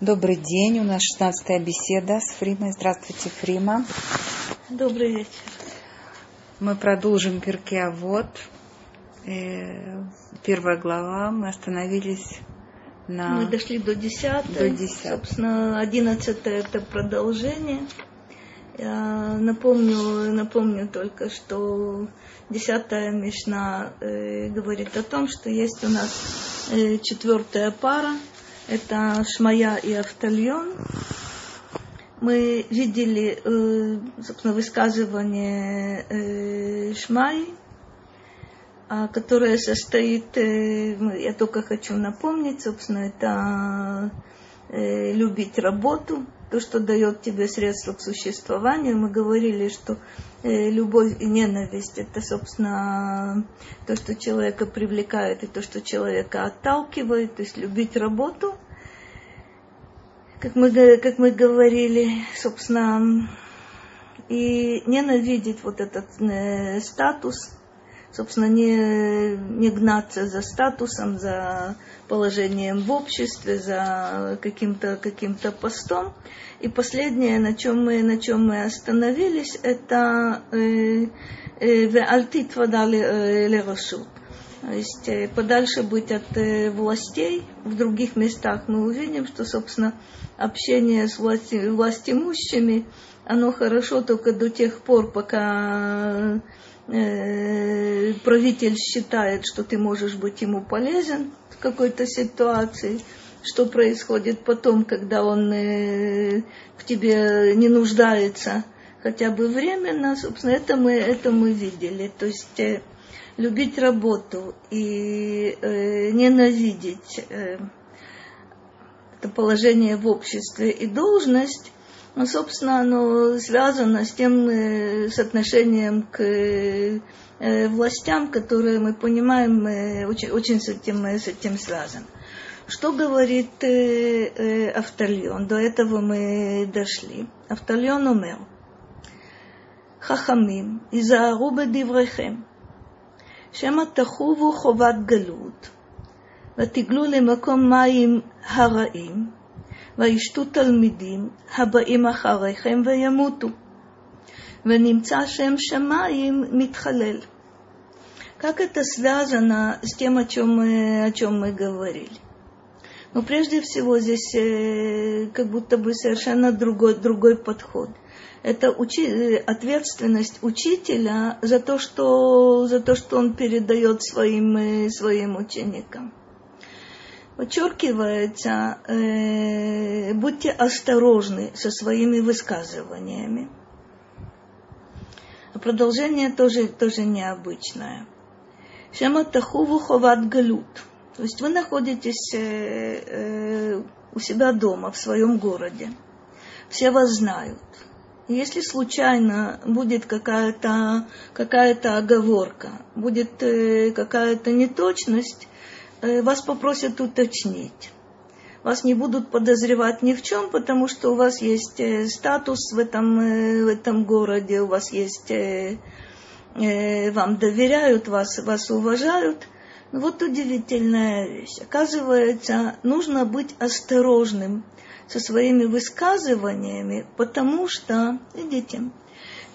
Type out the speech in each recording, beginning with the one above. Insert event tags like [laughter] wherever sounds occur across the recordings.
Добрый день, у нас 16 беседа с Фримой. Здравствуйте, Фрима. Добрый вечер. Мы продолжим Перке а вот. Первая глава. Мы остановились на... Мы дошли до 10. До 10. Собственно, 11 это продолжение. Я напомню, напомню только, что десятая Мишна э, говорит о том, что есть у нас э, четвертая пара, это Шмая и Автальон. Мы видели, э, собственно, высказывание э, Шмаи, а, которое состоит, э, я только хочу напомнить, собственно, это любить работу, то, что дает тебе средства к существованию. Мы говорили, что любовь и ненависть – это, собственно, то, что человека привлекает и то, что человека отталкивает, то есть любить работу – как мы, как мы говорили, собственно, и ненавидеть вот этот э, статус, собственно, не, не гнаться за статусом, за положением в обществе, за каким-то каким постом. И последнее, на чем мы, на чем мы остановились, это э, э, «Ве'альтит вадали э, лерашут». То есть подальше быть от властей. В других местах мы увидим, что, собственно, общение с власти, властимущими, оно хорошо только до тех пор, пока э, правитель считает, что ты можешь быть ему полезен в какой-то ситуации. Что происходит потом, когда он э, в тебе не нуждается хотя бы временно, собственно, это мы, это мы видели. То есть э, любить работу и э, ненавидеть э, это положение в обществе и должность, ну, собственно, оно связано с тем, э, с отношением к э, властям, которые мы понимаем, очень, очень с, этим, с этим связан. Что говорит э, э, Автальон? До этого мы дошли. Автальон умел. חכמים, היזהרו בדבריכם, שמא תחובו חובת גלות, ותגלו למקום מים הרעים, וישתו תלמידים הבאים אחריכם וימותו, ונמצא שם שמיים מתחלל. Как это связано с тем, о чем мы, о чем мы говорили? Но прежде всего здесь э, как будто бы совершенно другой, другой подход. Это учи, ответственность учителя за то, что, за то, что он передает своим, э, своим ученикам подчеркивается, э, будьте осторожны со своими высказываниями. А продолжение тоже, тоже необычное. Шема тахуву ховат галут. То есть вы находитесь э, э, у себя дома, в своем городе. Все вас знают. Если случайно будет какая-то какая оговорка, будет э, какая-то неточность, вас попросят уточнить. Вас не будут подозревать ни в чем, потому что у вас есть э, статус в этом, э, в этом городе, у вас есть, вам доверяют, вас, вас уважают. Ну, вот удивительная вещь. Оказывается, нужно быть осторожным со своими высказываниями, потому что, видите,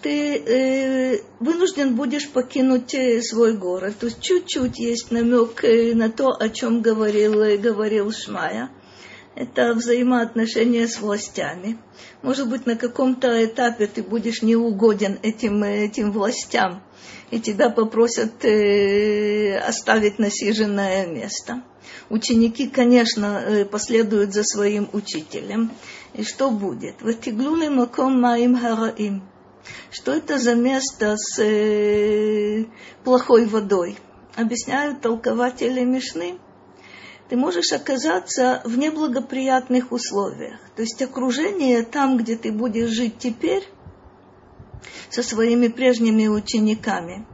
ты э, вынужден будешь покинуть э, свой город. То есть чуть-чуть есть намек э, на то, о чем говорил, э, говорил Шмая. Это взаимоотношения с властями. Может быть, на каком-то этапе ты будешь неугоден этим, этим властям, и тебя попросят э, оставить насиженное место. Ученики, конечно, последуют за своим учителем. И что будет? Ватиглули маком маим хараим что это за место с э, плохой водой? Объясняют толкователи Мишны. Ты можешь оказаться в неблагоприятных условиях. То есть окружение там, где ты будешь жить теперь, со своими прежними учениками,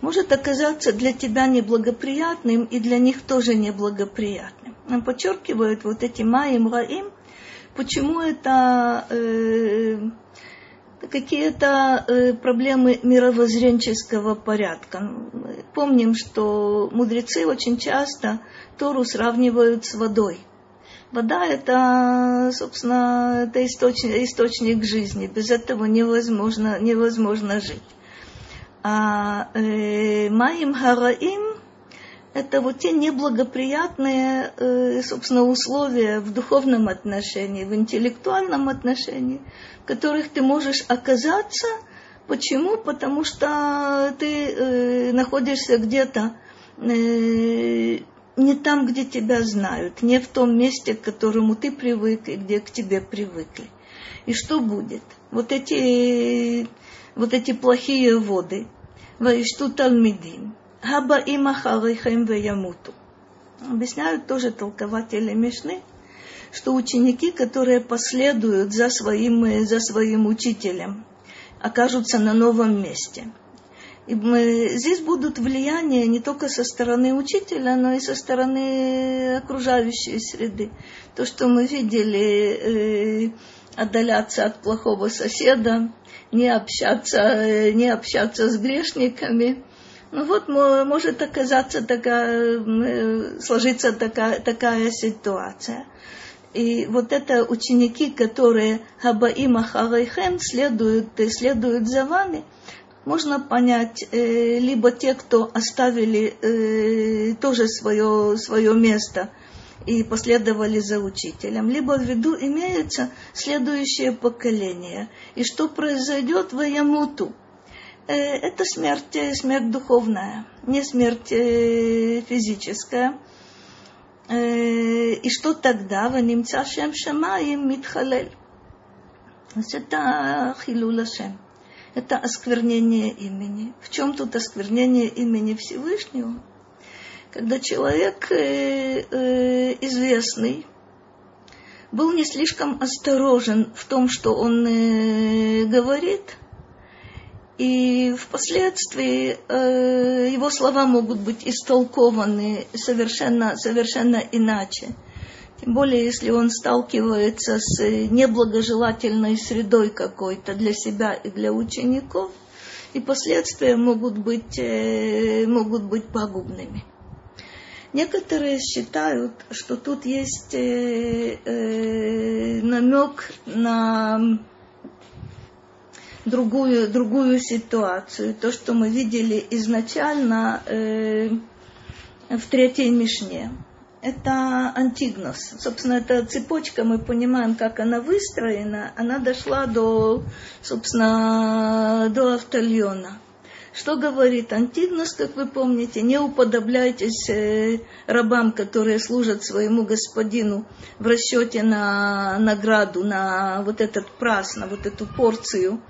может оказаться для тебя неблагоприятным и для них тоже неблагоприятным. Нам подчеркивают вот эти Маим Раим, почему это э, какие-то э, проблемы мировоззренческого порядка. Мы помним, что мудрецы очень часто Тору сравнивают с водой. Вода это, собственно, это источник, источник жизни. Без этого невозможно, невозможно жить. А э, Маим Хараим это вот те неблагоприятные, э, собственно, условия в духовном отношении, в интеллектуальном отношении, в которых ты можешь оказаться. Почему? Потому что ты э, находишься где-то э, не там, где тебя знают, не в том месте, к которому ты привык и где к тебе привыкли. И что будет? Вот эти, вот эти плохие воды, Ваишту Талмидим, Хаба им ахарихем веямуту. Объясняют тоже толкователи Мишны, что ученики, которые последуют за своим, за своим учителем, окажутся на новом месте – и мы, здесь будут влияния не только со стороны учителя, но и со стороны окружающей среды. То, что мы видели, э, отдаляться от плохого соседа, не общаться, э, не общаться с грешниками. Ну вот может оказаться такая, э, сложиться такая, такая ситуация. И вот это ученики, которые Хабаима Харайхем следуют, следуют за вами – можно понять э, либо те, кто оставили э, тоже свое, свое место и последовали за учителем, либо в виду имеется следующее поколение. И что произойдет в Ямуту? Э, это смерть, э, смерть духовная, не смерть э, физическая. И что тогда? Ванимца шем шамаим митхалель. Это хилула шем это осквернение имени. В чем тут осквернение имени Всевышнего? Когда человек известный был не слишком осторожен в том, что он говорит, и впоследствии э, его слова могут быть истолкованы совершенно, совершенно иначе. Тем более, если он сталкивается с неблагожелательной средой какой-то для себя и для учеников, и последствия могут быть, э, могут быть пагубными. Некоторые считают, что тут есть э, э, намек на другую, другую ситуацию. То, что мы видели изначально э, в третьей Мишне это Антигнос. Собственно, эта цепочка, мы понимаем, как она выстроена, она дошла до, собственно, до Автольона. Что говорит Антигнос, как вы помните, не уподобляйтесь э, рабам, которые служат своему господину в расчете на награду, на вот этот прас, на вот эту порцию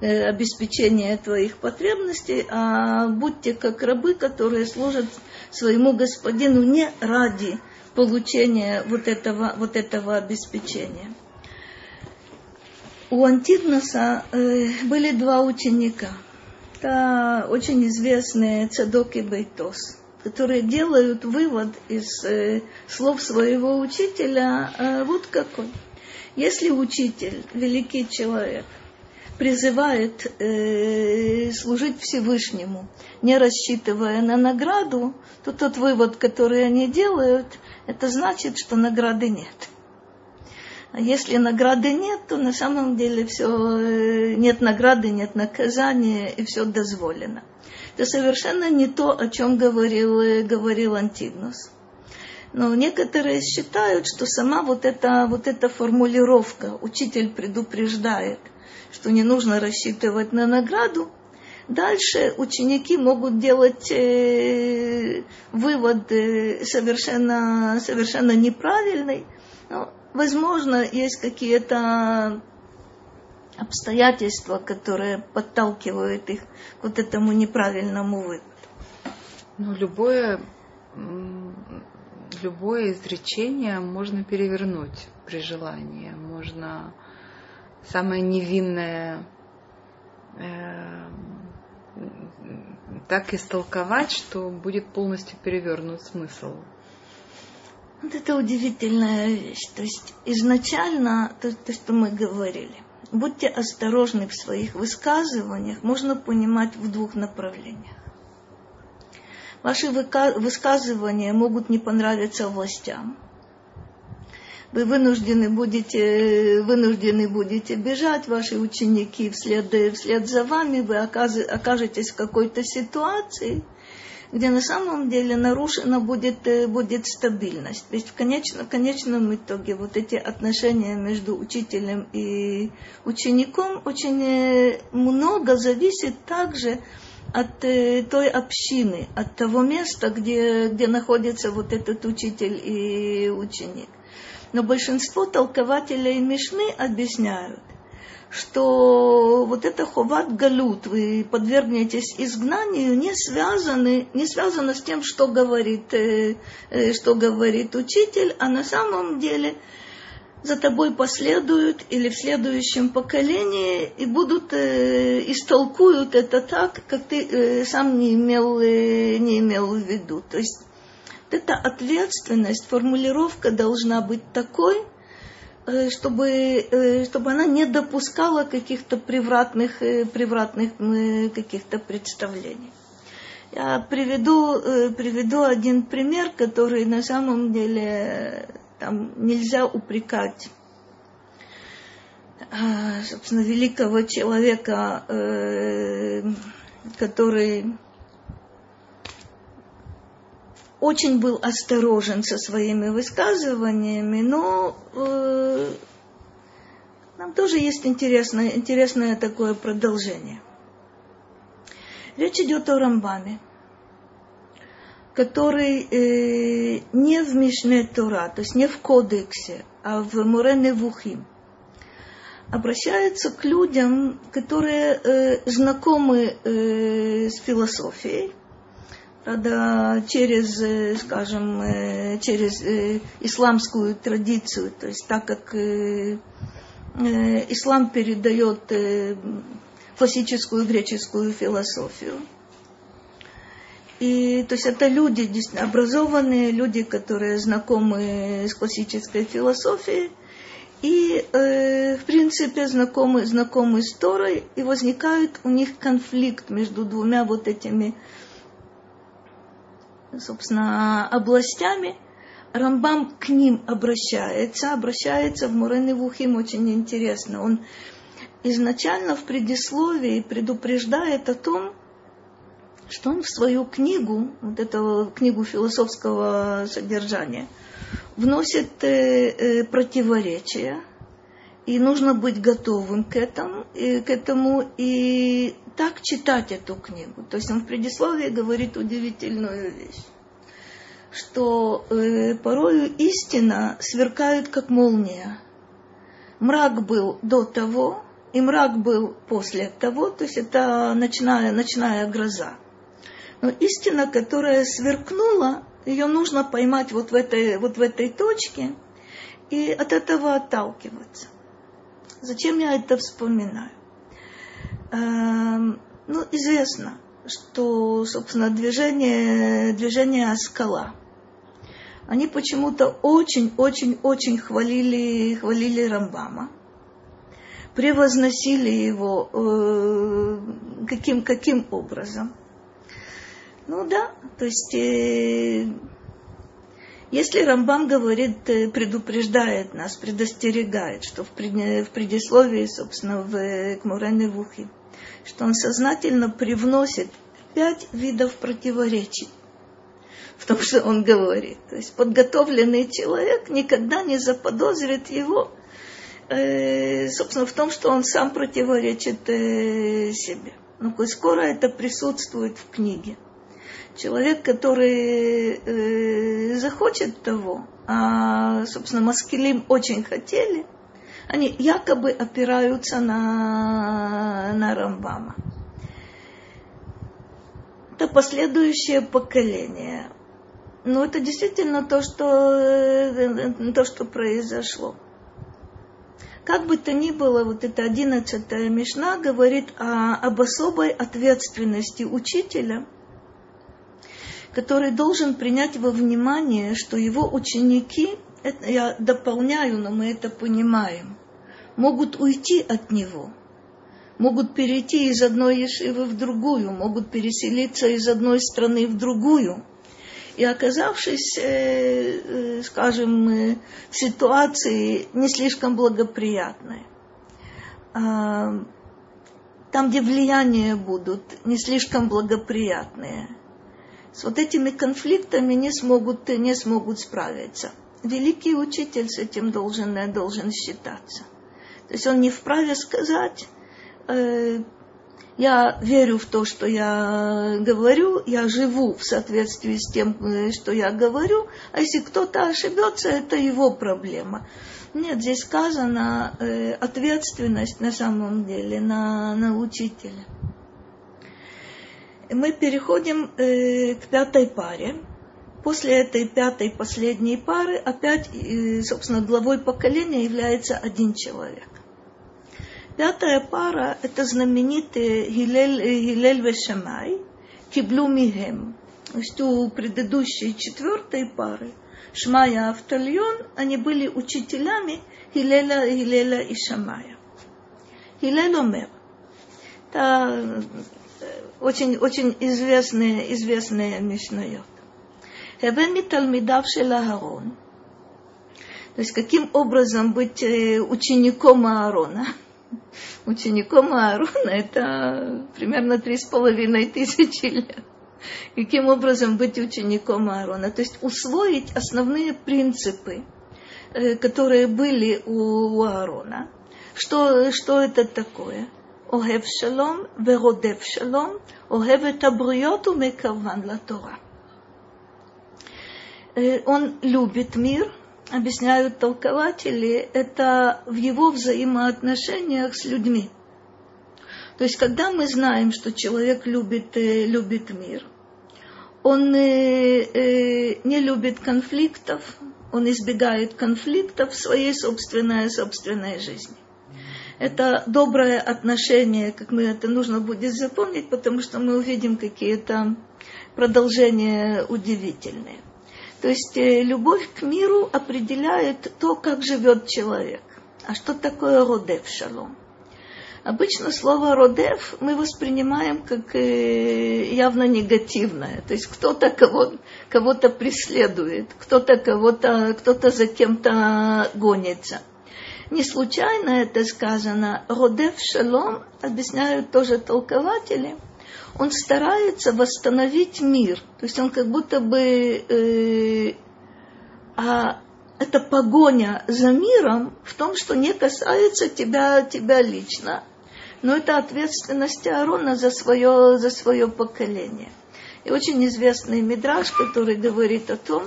обеспечения твоих потребностей, а будьте как рабы, которые служат своему господину не ради получения вот этого, вот этого обеспечения. У Антигноса э, были два ученика. Это очень известные Цадок и Бейтос, которые делают вывод из э, слов своего учителя э, вот какой. Если учитель, великий человек, призывает э, служить Всевышнему, не рассчитывая на награду, то тот вывод, который они делают, это значит, что награды нет. А если награды нет, то на самом деле все э, нет награды, нет наказания, и все дозволено. Это совершенно не то, о чем говорил, э, говорил Антигнус. Но некоторые считают, что сама вот эта, вот эта формулировка, учитель предупреждает, что не нужно рассчитывать на награду, Дальше ученики могут делать э, вывод совершенно, совершенно неправильный. Но, возможно, есть какие-то обстоятельства, которые подталкивают их к вот этому неправильному выводу. Ну, любое, любое изречение можно перевернуть при желании. Можно самое невинное э, так истолковать, что будет полностью перевернут смысл. Вот это удивительная вещь. То есть изначально то, то, что мы говорили, будьте осторожны в своих высказываниях, можно понимать в двух направлениях. Ваши высказывания могут не понравиться властям, вы вынуждены будете, вынуждены будете бежать, ваши ученики вслед, вслед за вами, вы окажетесь в какой-то ситуации, где на самом деле нарушена будет, э, будет стабильность. В, конечно, в конечном итоге вот эти отношения между учителем и учеником очень э, много зависит также от э, той общины, от того места, где, где находится вот этот учитель и ученик. Но большинство толкователей Мишны объясняют, что вот это ховат галут, вы подвергнетесь изгнанию, не связаны, не связано с тем, что говорит, э, э, что говорит учитель, а на самом деле за тобой последуют или в следующем поколении и будут э, истолкуют это так, как ты э, сам не имел, э, не имел в виду. То есть эта ответственность, формулировка должна быть такой, Э, чтобы, э, чтобы она не допускала каких-то превратных, э, превратных каких-то представлений. Я приведу, приведу один пример, который на самом деле там нельзя упрекать собственно, великого человека, который очень был осторожен со своими высказываниями, но э, нам тоже есть интересное, интересное такое продолжение. Речь идет о Рамбаме, который э, не в Мишне Тора, то есть не в кодексе, а в Мурене Вухим, обращается к людям, которые э, знакомы э, с философией, Правда, через, э, скажем, э, через э, исламскую традицию, то есть так как ислам передает классическую греческую философию. И, то есть это люди образованные, люди, которые знакомы с классической философией, и, э, в принципе, знакомы, знакомы с Торой, и возникает у них конфликт между двумя вот этими собственно, областями, Рамбам к ним обращается, обращается в Мурены Вухим очень интересно. Он изначально в предисловии предупреждает о том, что он в свою книгу, вот эту книгу философского содержания, вносит э, э, противоречия, и нужно быть готовым к этому, и, к этому и так читать эту книгу. То есть он в предисловии говорит удивительную вещь, что э, порою истина сверкает как молния. Мрак был до того, и мрак был после того, то есть это ночная, ночная гроза. Но истина, которая сверкнула, ее нужно поймать вот в этой, вот в этой точке и от этого отталкиваться. Зачем я это вспоминаю? Эм, ну, известно, что, собственно, движение, движение скала, они почему-то очень-очень-очень хвалили, хвалили Рамбама, превозносили его э, каким, каким образом. Ну да, то есть э, если Рамбам говорит, э, предупреждает нас, предостерегает, что в, предисловии, собственно, в Кмурене Вухи, что он сознательно привносит пять видов противоречий в том, что он говорит. То есть подготовленный человек никогда не заподозрит его, э, собственно, в том, что он сам противоречит э, себе. Коль скоро это присутствует в книге, человек, который э, захочет того, а, собственно, Маскилим очень хотели, они якобы опираются на, на Рамбама. Это последующее поколение. Но это действительно то, что, э, то, что произошло. Как бы то ни было, вот эта одиннадцатая Мишна говорит о, об особой ответственности учителя – который должен принять во внимание, что его ученики, это я дополняю, но мы это понимаем, могут уйти от него, могут перейти из одной ешивы в другую, могут переселиться из одной страны в другую. и оказавшись, э, скажем, в ситуации не слишком благоприятной, а, там, где влияния будут не слишком благоприятные, с вот этими конфликтами не смогут, не смогут справиться. Великий учитель с этим должен, должен считаться. То есть он не вправе сказать, э, я верю в то, что я говорю, я живу в соответствии с тем, э, что я говорю, а если кто-то ошибется, это его проблема. Нет, здесь сказано э, ответственность на самом деле на, на учителя. Мы переходим э, к пятой паре. После этой пятой последней пары опять, э, собственно, главой поколения является один человек. Пятая пара – это знаменитые Гилель, Гилель Вешамай, Киблу Михем. То есть у предыдущей четвертой пары – Шмая Автальон, они были учителями Хилеля, Хилеля и Шамая. Хилель Омер. Это очень, очень известные, известные Мишнайот. Хевен Талмидав Шелагарон. То есть каким образом быть учеником Аарона? [laughs] Учеником Аарона это примерно три с половиной тысячи лет каким образом быть учеником Аарона. То есть усвоить основные принципы, э, которые были у Аарона. Что, что это такое? Огев шалом, веродев шалом, огев את הבריות ומקרבן לתורה. Он любит мир, объясняют толкователи, это в его взаимоотношениях с людьми. То есть, когда мы знаем, что человек любит, э, любит мир, он э, э, не любит конфликтов, он избегает конфликтов в своей собственной, собственной жизни. Это доброе отношение, как мы это нужно будет запомнить, потому что мы увидим какие-то продолжения удивительные. То есть э, любовь к миру определяет то, как живет человек. А что такое родев шалом? Обычно слово «родев» мы воспринимаем как э, явно негативное. То есть кто-то кого, кого-то преследует, кто-то кого-то, кто-то за кем-то гонится. Не случайно это сказано. «Родев шалом» объясняют тоже толкователи. Он старается восстановить мир. То есть он как будто бы... Э, а это погоня за миром в том, что не касается тебя, тебя лично, но это ответственность Аарона за свое, за свое поколение. И очень известный мидраж, который говорит о том,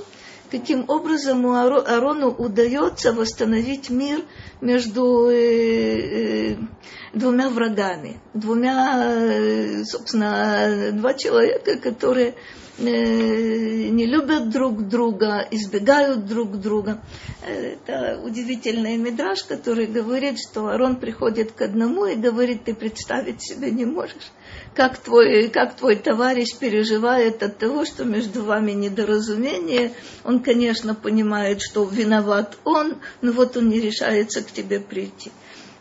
каким образом Аарону удается восстановить мир между э, э, двумя врагами, двумя, э, собственно, два человека, которые не любят друг друга, избегают друг друга. Это удивительный мидраж, который говорит, что Арон приходит к одному и говорит, ты представить себе не можешь, как твой, как твой товарищ переживает от того, что между вами недоразумение. Он, конечно, понимает, что виноват он, но вот он не решается к тебе прийти.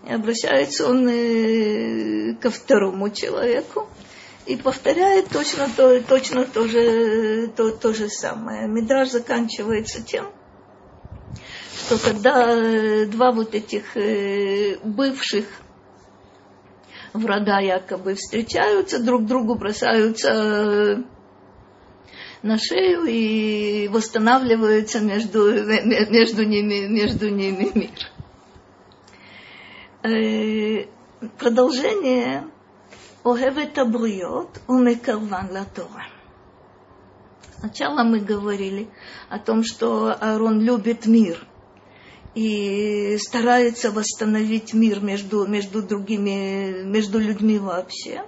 И обращается он э, ко второму человеку, и повторяет точно то, точно то, же, то, то же самое. Мидраж заканчивается тем, что когда э, два вот этих э, бывших врага якобы встречаются, друг другу бросаются э, на шею и восстанавливается между, э, между, ними, между ними мир. И продолжение Огевет Абриот Умекарван Латора. Сначала мы говорили о том, что Аарон любит мир – и старается восстановить мир между, между другими, между людьми вообще.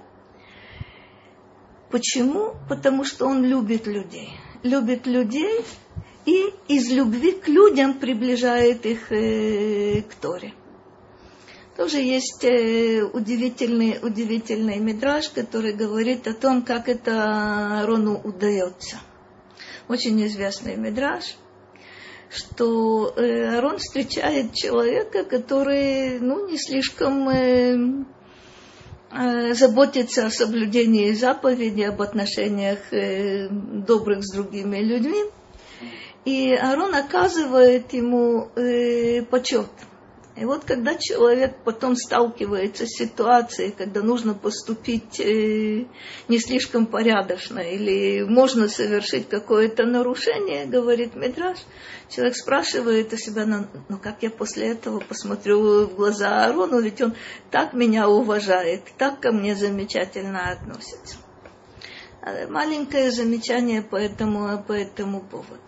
Почему? Потому что он любит людей. Любит людей и из любви к людям приближает их э, к Торе. Тоже есть э, удивительный, удивительный мидраж, который говорит о том, как это Рону удается. Очень известный мидраж, что э, Арон встречает человека, который ну, не слишком э, э, заботиться о соблюдении заповедей, об отношениях добрых с другими людьми. И Аарон оказывает ему почет – и вот когда человек потом сталкивается с ситуацией, когда нужно поступить э, не слишком порядочно или можно совершить какое-то нарушение, говорит Медраж, человек спрашивает у себя, ну, ну как я после этого посмотрю в глаза Аарону, ведь он так меня уважает, так ко мне замечательно относится. А, маленькое замечание по этому, по этому поводу.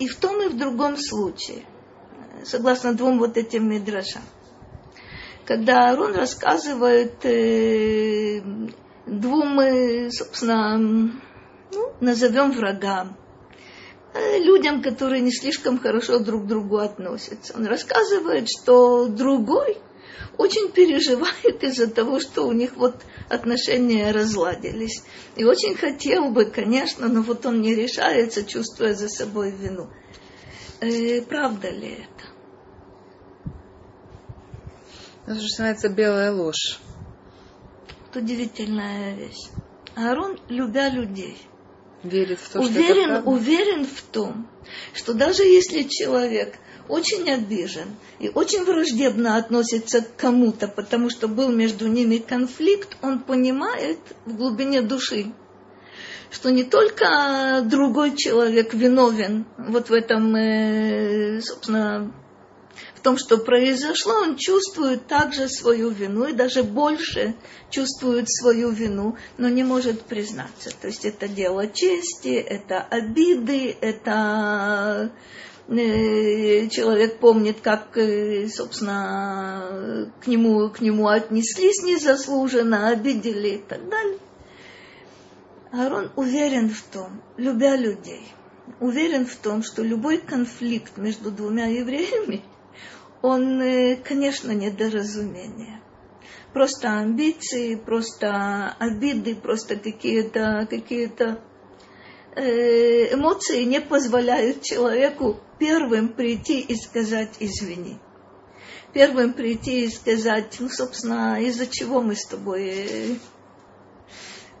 И в том и в другом случае, согласно двум вот этим мидрашам, когда Арон рассказывает э, двум, э, собственно, ну, назовем врагам, э, людям, которые не слишком хорошо друг к другу относятся. Он рассказывает, что другой очень переживает из-за того, что у них вот отношения разладились. И очень хотел бы, конечно, но вот он не решается, чувствуя за собой вину. Э, правда ли это? Это же называется белая ложь. Это удивительная вещь. Аарон, любя людей, верит в то, уверен, что это уверен в том, что даже если человек – очень обижен и очень враждебно относится к кому-то, потому что был между ними конфликт, он понимает в глубине души, что не только другой человек виновен вот в этом, э, собственно, в том, что произошло, он чувствует также свою вину и даже больше чувствует свою вину, но не может признаться. То есть это дело чести, это обиды, это человек помнит, как, э, собственно, к нему, к нему отнеслись незаслуженно, обидели и так далее. Аарон уверен в том, любя людей, уверен в том, что любой конфликт между двумя евреями, он, э, конечно, недоразумение. Просто амбиции, просто обиды, просто какие-то какие эмоции не позволяют человеку первым прийти и сказать извини. Первым прийти и сказать, ну, собственно, из-за чего мы с тобой,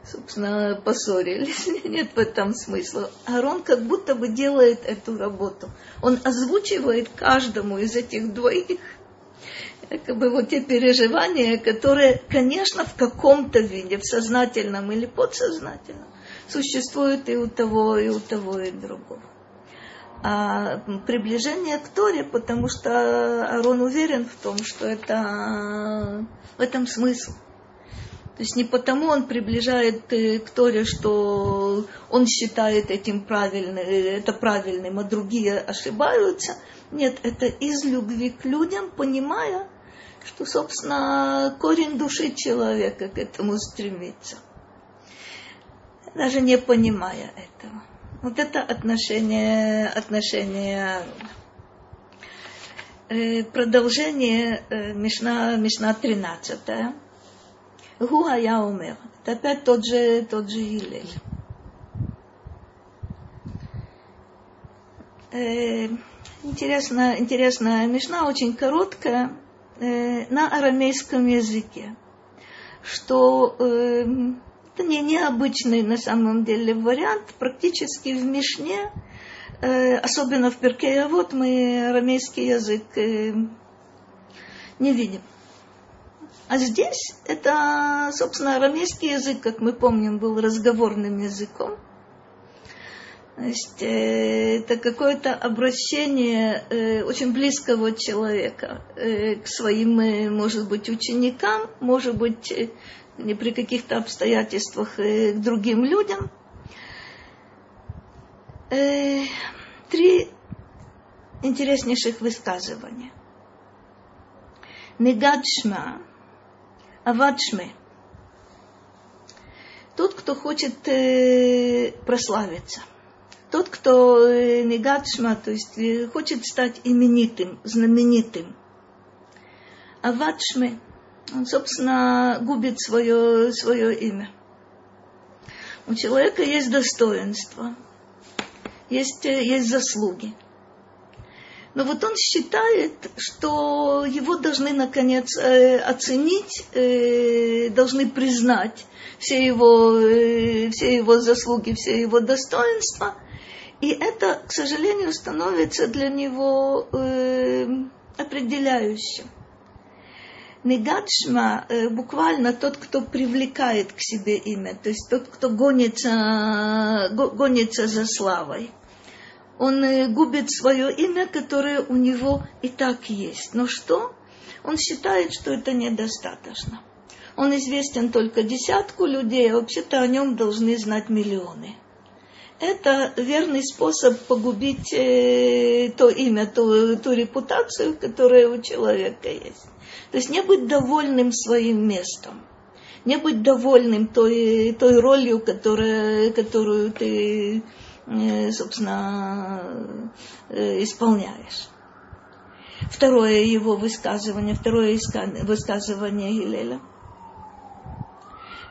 собственно, поссорились. [laughs] Нет в этом смысла. Арон как будто бы делает эту работу. Он озвучивает каждому из этих двоих как бы вот те переживания, которые, конечно, в каком-то виде, в сознательном или подсознательном, существуют и у того, и у того, и другого а, приближение к Торе, потому что Арон уверен в том, что это в этом смысл. То есть не потому он приближает э, к Торе, что он считает этим правильным, это правильным, а другие ошибаются. Нет, это из любви к людям, понимая, что, собственно, корень души человека к этому стремится. Даже не понимая этого. Вот это отношение, отношение э, продолжение э, Мишна, Мишна 13. Гуа я умер. Это опять тот же, тот же Илель. Э, интересно, интересная Мишна, очень короткая, на арамейском языке, что это не необычный на самом деле вариант. Практически в Мишне, э, особенно в Перке, вот мы арамейский язык э, не видим. А здесь это, собственно, арамейский язык, как мы помним, был разговорным языком. То есть э, это какое-то обращение э, очень близкого человека э, к своим, э, может быть, ученикам, может быть, не при каких-то обстоятельствах э, к другим людям. Э, три интереснейших высказывания. Негадшма, авадшме. Тот, кто хочет э, прославиться. Тот, кто негадшма, то есть хочет стать именитым, знаменитым. Авадшме – он, собственно, губит свое, свое имя. У человека есть достоинство, есть, есть заслуги. Но вот он считает, что его должны наконец э, оценить, э, должны признать все его, э, все его заслуги, все его достоинства. И это, к сожалению, становится для него э, определяющим. Негадшма э, буквально тот, кто привлекает к себе имя, то есть тот, кто гонится, гонится за славой он э, губит свое имя, которое у него и так есть. Но что? Он считает, что это недостаточно. Он известен только десятку людей, а вообще-то о нем должны знать миллионы. Это верный способ погубить э, то имя, ту, ту репутацию, которая у человека есть. То есть не быть довольным своим местом, не быть довольным той, той ролью, которая, которую ты Э, собственно, э, исполняешь. Второе его высказывание, второе высказывание Гилеля.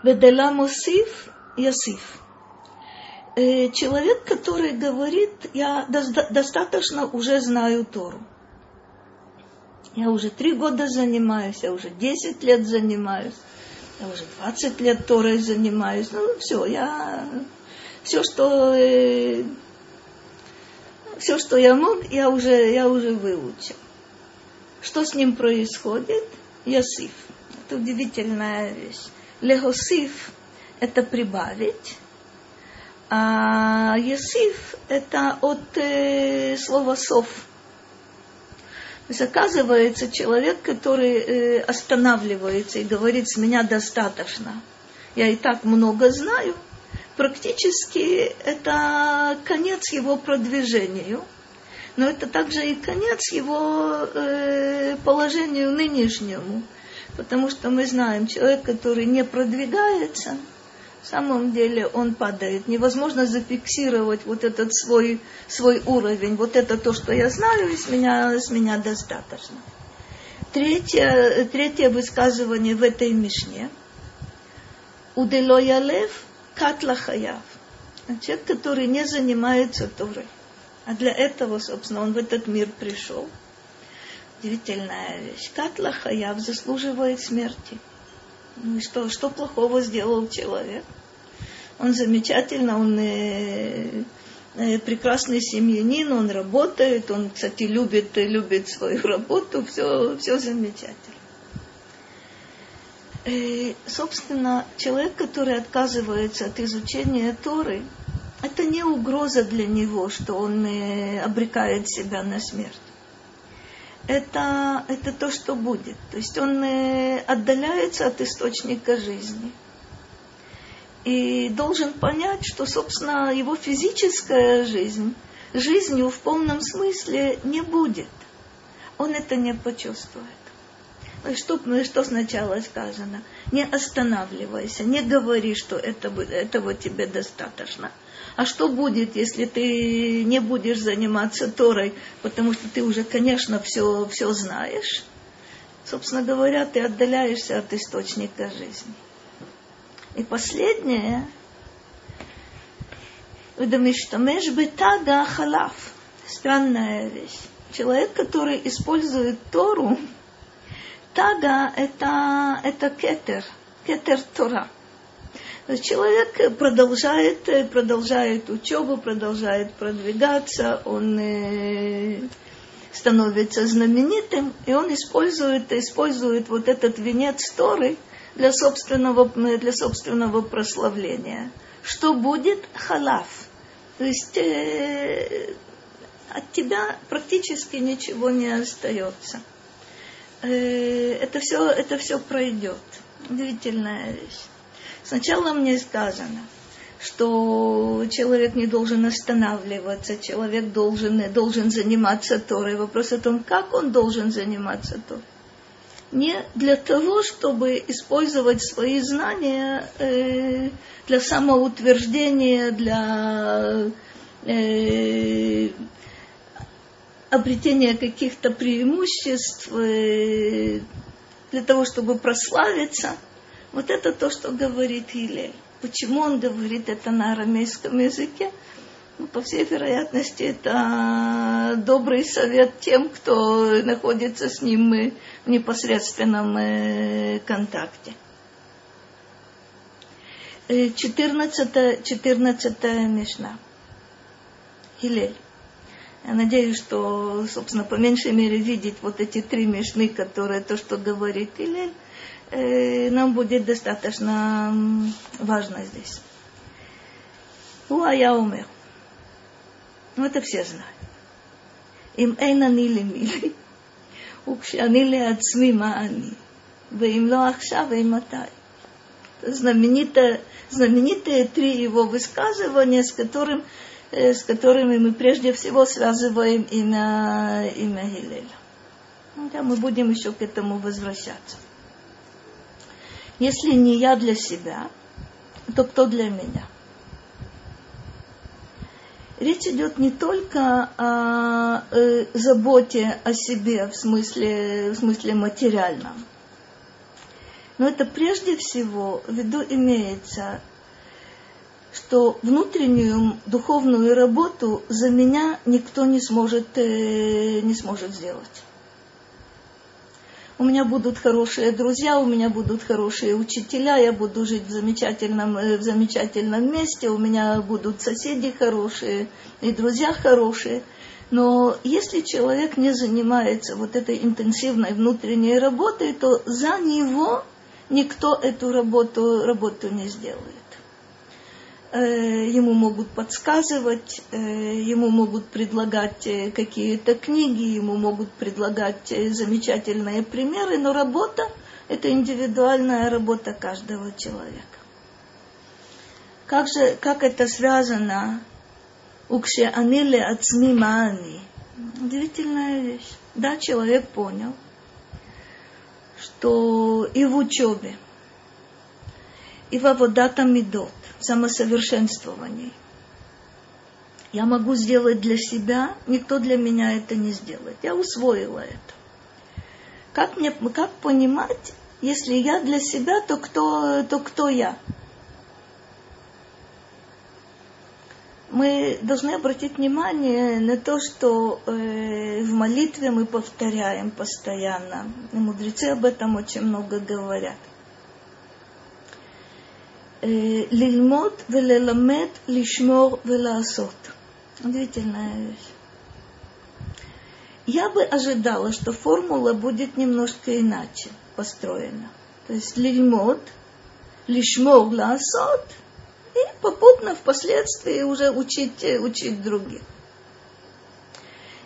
Ведела Мусиф Ясиф. Э, человек, который говорит, я достаточно уже знаю Тору. Я уже три года занимаюсь, я уже десять лет занимаюсь, я уже двадцать лет Торой занимаюсь. Ну, все, я все, что, э, все, что я мог, я уже, я уже выучил. Что с ним происходит? Ясиф. Это удивительная вещь. Легосиф – это прибавить, а Ясиф – это от э, слова сов. То есть оказывается, человек, который э, останавливается и говорит, с меня достаточно, я и так много знаю – практически это конец его продвижению, но это также и конец его э, положению нынешнему, потому что мы знаем, человек, который не продвигается, в самом деле он падает. Невозможно зафиксировать вот этот свой, свой уровень. Вот это то, что я знаю, и с меня, с меня достаточно. Третье, третье высказывание в этой Мишне. Уделоя лев Катла Хаяв. Человек, который не занимается Торой. А для этого, собственно, он в этот мир пришел. Удивительная вещь. Катла Хаяв заслуживает смерти. Ну что, что плохого сделал человек? Он замечательно, он э, э, прекрасный семьянин, он работает, он, кстати, любит, любит свою работу, все, все замечательно. И, собственно, человек, который отказывается от изучения Торы, это не угроза для него, что он э, обрекает себя на смерть. Это, это то, что будет. То есть он э, отдаляется от источника жизни. И должен понять, что, собственно, его физическая жизнь жизнью в полном смысле не будет. Он это не почувствует что, что сначала сказано? Не останавливайся, не говори, что это, этого тебе достаточно. А что будет, если ты не будешь заниматься Торой, потому что ты уже, конечно, все, все знаешь? Собственно говоря, ты отдаляешься от источника жизни. И последнее, Удамиштамеш бетага халав. Странная вещь. Человек, который использует Тору, тага – это, это кетер, кетер Тора. Человек продолжает, продолжает учебу, продолжает продвигаться, он э, становится знаменитым, и он использует, использует вот этот венец Торы для собственного, для собственного прославления. Что будет? Халав. То есть э, от тебя практически ничего не остается. Э, это все, это все пройдет. Удивительная вещь. Сначала мне сказано, что человек не должен останавливаться, человек должен, должен заниматься Торой. Вопрос о том, как он должен заниматься Торой. Не для того, чтобы использовать свои знания э, для самоутверждения, для э, обретения каких-то преимуществ, э, для того, чтобы прославиться. Вот это то, что говорит Илель. Почему он говорит это на арамейском языке? Ну, по всей вероятности, это добрый совет тем, кто находится с ним э, в непосредственном э, контакте. 14, 14 Мишна. Хилель. Я надеюсь, что, собственно, по меньшей мере видеть вот эти три мешны, которые то, что говорит Илель, э, нам будет достаточно важно здесь. Уа я умер. Ну, это все знают. Им эйн они ли мили. Укшани ли отсми ма они. Им ло ахша, им матай. Знаменитые, знаменитые три его высказывания, с которым с которыми мы прежде всего связываем имя, имя Гилеля. Ну, да, мы будем еще к этому возвращаться. Если не я для себя, то кто для меня? речь идет не только о э, заботе о себе в смысле, в смысле материальном, но это прежде всего в виду имеется, что внутреннюю духовную работу за меня никто не сможет, э, не сможет сделать у меня будут хорошие друзья, у меня будут хорошие учителя, я буду жить в замечательном, э, в замечательном месте, у меня будут соседи хорошие и друзья хорошие. Но если человек не занимается вот этой интенсивной внутренней работой, то за него никто эту работу, работу не сделает. Э, ему могут подсказывать, э, ему могут предлагать э, какие-то книги, ему могут предлагать замечательные примеры, но работа – это индивидуальная работа каждого человека. Как же, как это связано? Укше аниле ацми маани. Удивительная вещь. Да, человек понял, что и в учебе, и в аводата медот, самосовершенствовании. Я могу сделать для себя, никто для меня это не сделает. Я усвоила это. Как, мне, как понимать, если я для себя, то кто, то кто я? Мы должны обратить внимание на то, что э, в молитве мы повторяем постоянно. И мудрецы об этом очень много говорят лильмот, велеламет, лишмор, велаасот. Удивительная вещь. Я бы ожидала, что формула будет немножко иначе построена. То есть лильмот, лишмор, лаасот, и попутно впоследствии уже учить, э, учить других.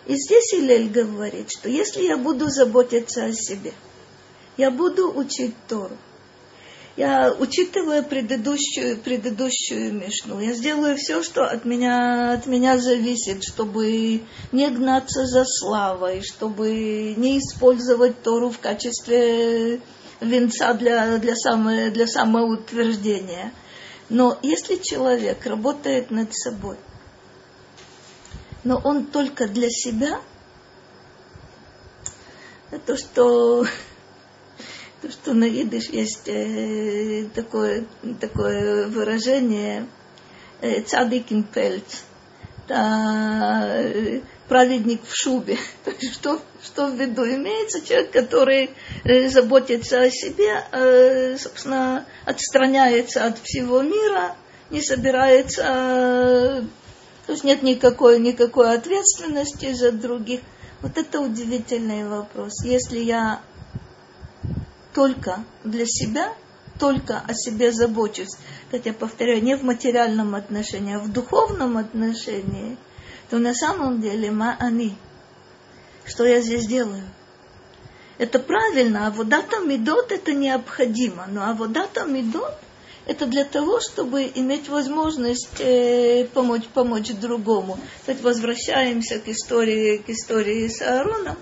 И здесь Илель говорит, что если я буду заботиться о себе, я буду учить Тору, я, учитывая предыдущую, предыдущую Мишну, я сделаю все, что от меня, от меня зависит, чтобы не гнаться за славой, чтобы не использовать Тору в качестве венца для, для, само, для самоутверждения. Но если человек работает над собой, но он только для себя, это что то, что на идыш есть э, такое, такое выражение э, цадикин пельц, э, праведник в шубе. [laughs] что, что в виду имеется? Человек, который э, заботится о себе, э, собственно, отстраняется от всего мира, не собирается, то есть нет никакой, никакой ответственности за других. Вот это удивительный вопрос. Если я только для себя, только о себе забочусь, как я повторяю, не в материальном отношении, а в духовном отношении, то на самом деле ма они. Что я здесь делаю? Это правильно, а водата медот это необходимо, но а водата медот это для того, чтобы иметь возможность э, помочь, помочь другому. Кстати, возвращаемся к истории, к истории с Аароном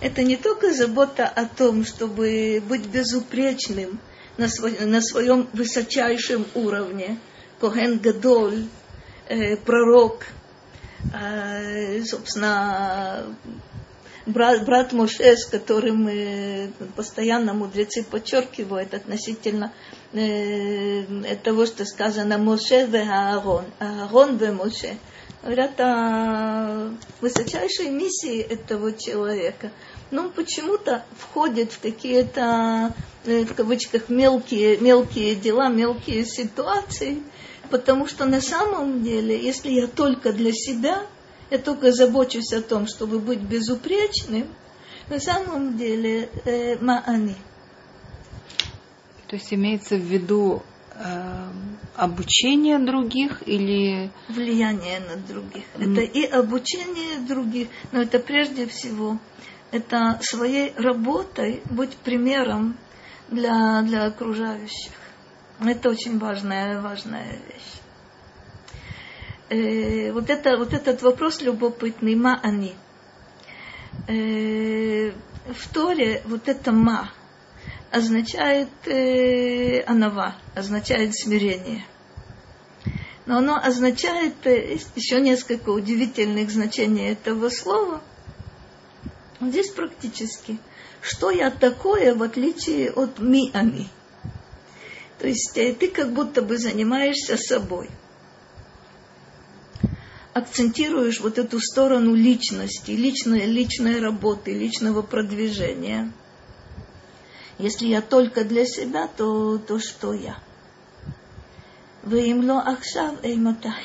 это не только забота о том, чтобы быть безупречным на, свой, на своем высочайшем уровне, Коген Гадоль, э, пророк, э, собственно, брат, брат Моше, с которым э, постоянно мудрецы подчеркивают относительно э, того, что сказано Моше ве Аарон, Аарон ве Моше, говорят о высочайшей миссии этого человека. Но он почему-то входит в какие-то, э, в кавычках, мелкие, мелкие дела, мелкие ситуации, потому что на самом деле, если я только для себя, я только забочусь о том, чтобы быть безупречным, на самом деле э, маани. То есть имеется в виду обучение других или влияние на других. Mm. Это и обучение других, но это прежде всего это своей работой быть примером для, для окружающих. Это очень важная, важная вещь. Э, вот, это, вот этот вопрос любопытный, ма они – э, в Торе вот это ма означает э, анава, означает смирение. Но оно означает э, еще несколько удивительных значений этого слова. Здесь практически. Что я такое, в отличие от ми-ами? То есть э, ты как будто бы занимаешься собой – акцентируешь вот эту сторону личности, личной, личной работы, личного продвижения. Если я только для себя, то, то что я? Ваимло ахшав эйматай.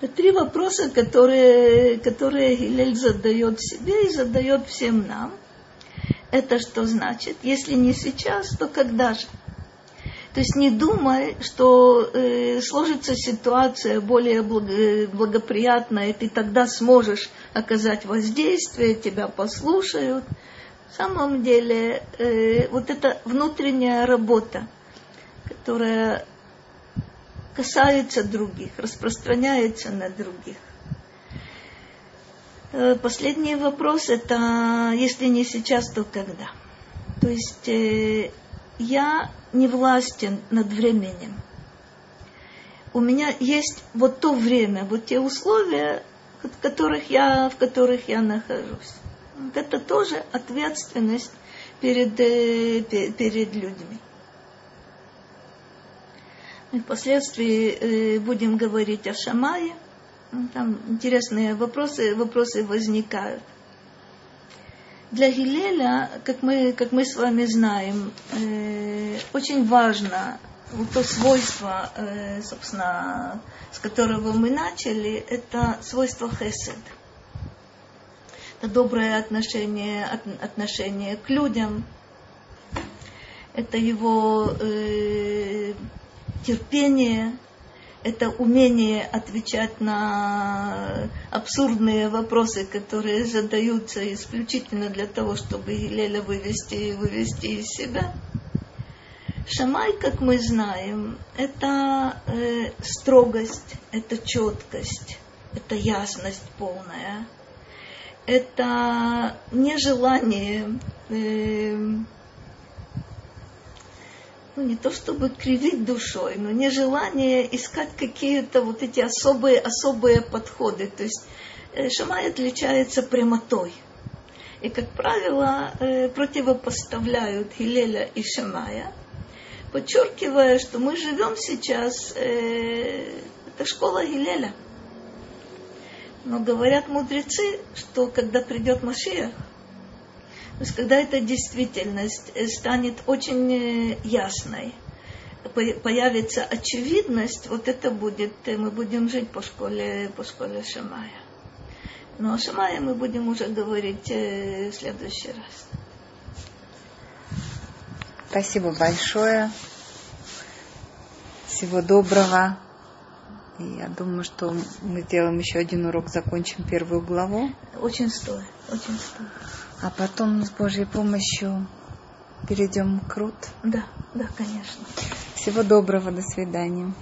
Это три вопроса, которые, которые Гилель задает себе и задает всем нам. Это что значит? Если не сейчас, то когда же? То есть не думай, что э, сложится ситуация более благоприятная, и ты тогда сможешь оказать воздействие, тебя послушают. Самом деле, э, вот эта внутренняя работа, которая касается других, распространяется на других. Э, последний вопрос это, если не сейчас, то когда. То есть э, я не властен над временем. У меня есть вот то время, вот те условия, в которых я, в которых я нахожусь. Вот это тоже ответственность перед, э, перед людьми. И впоследствии э, будем говорить о Шамае. Там интересные вопросы, вопросы возникают. Для Гилеля, как мы, как мы с вами знаем, э, очень важно вот то свойство, собственно, с которого мы начали, это свойство хесед. Доброе отношение, от, отношение к людям. Это его э, терпение, это умение отвечать на абсурдные вопросы, которые задаются исключительно для того, чтобы Елеля вывести, вывести из себя. Шамай, как мы знаем, это э, строгость, это четкость, это ясность полная, это нежелание э, ну, не то чтобы кривить душой, но нежелание искать какие-то вот эти особые, особые подходы. То есть э, Шамай отличается прямотой. И, как правило, э, противопоставляют Хилеля и Шамая, подчеркивая, что мы живем сейчас, э, это школа Гилеля. Но говорят мудрецы, что когда придет Машиах, то есть, когда эта действительность э, станет очень э, ясной, появится очевидность, вот это будет, э, мы будем жить по школе, по школе Шамая. Но о Шамае мы будем уже говорить в следующий раз. Спасибо большое. Всего доброго. И я думаю, что мы сделаем еще один урок, закончим первую главу. Очень стоит, очень стоит. А потом с Божьей помощью перейдем к Рут. Да, да, конечно. Всего доброго, до свидания.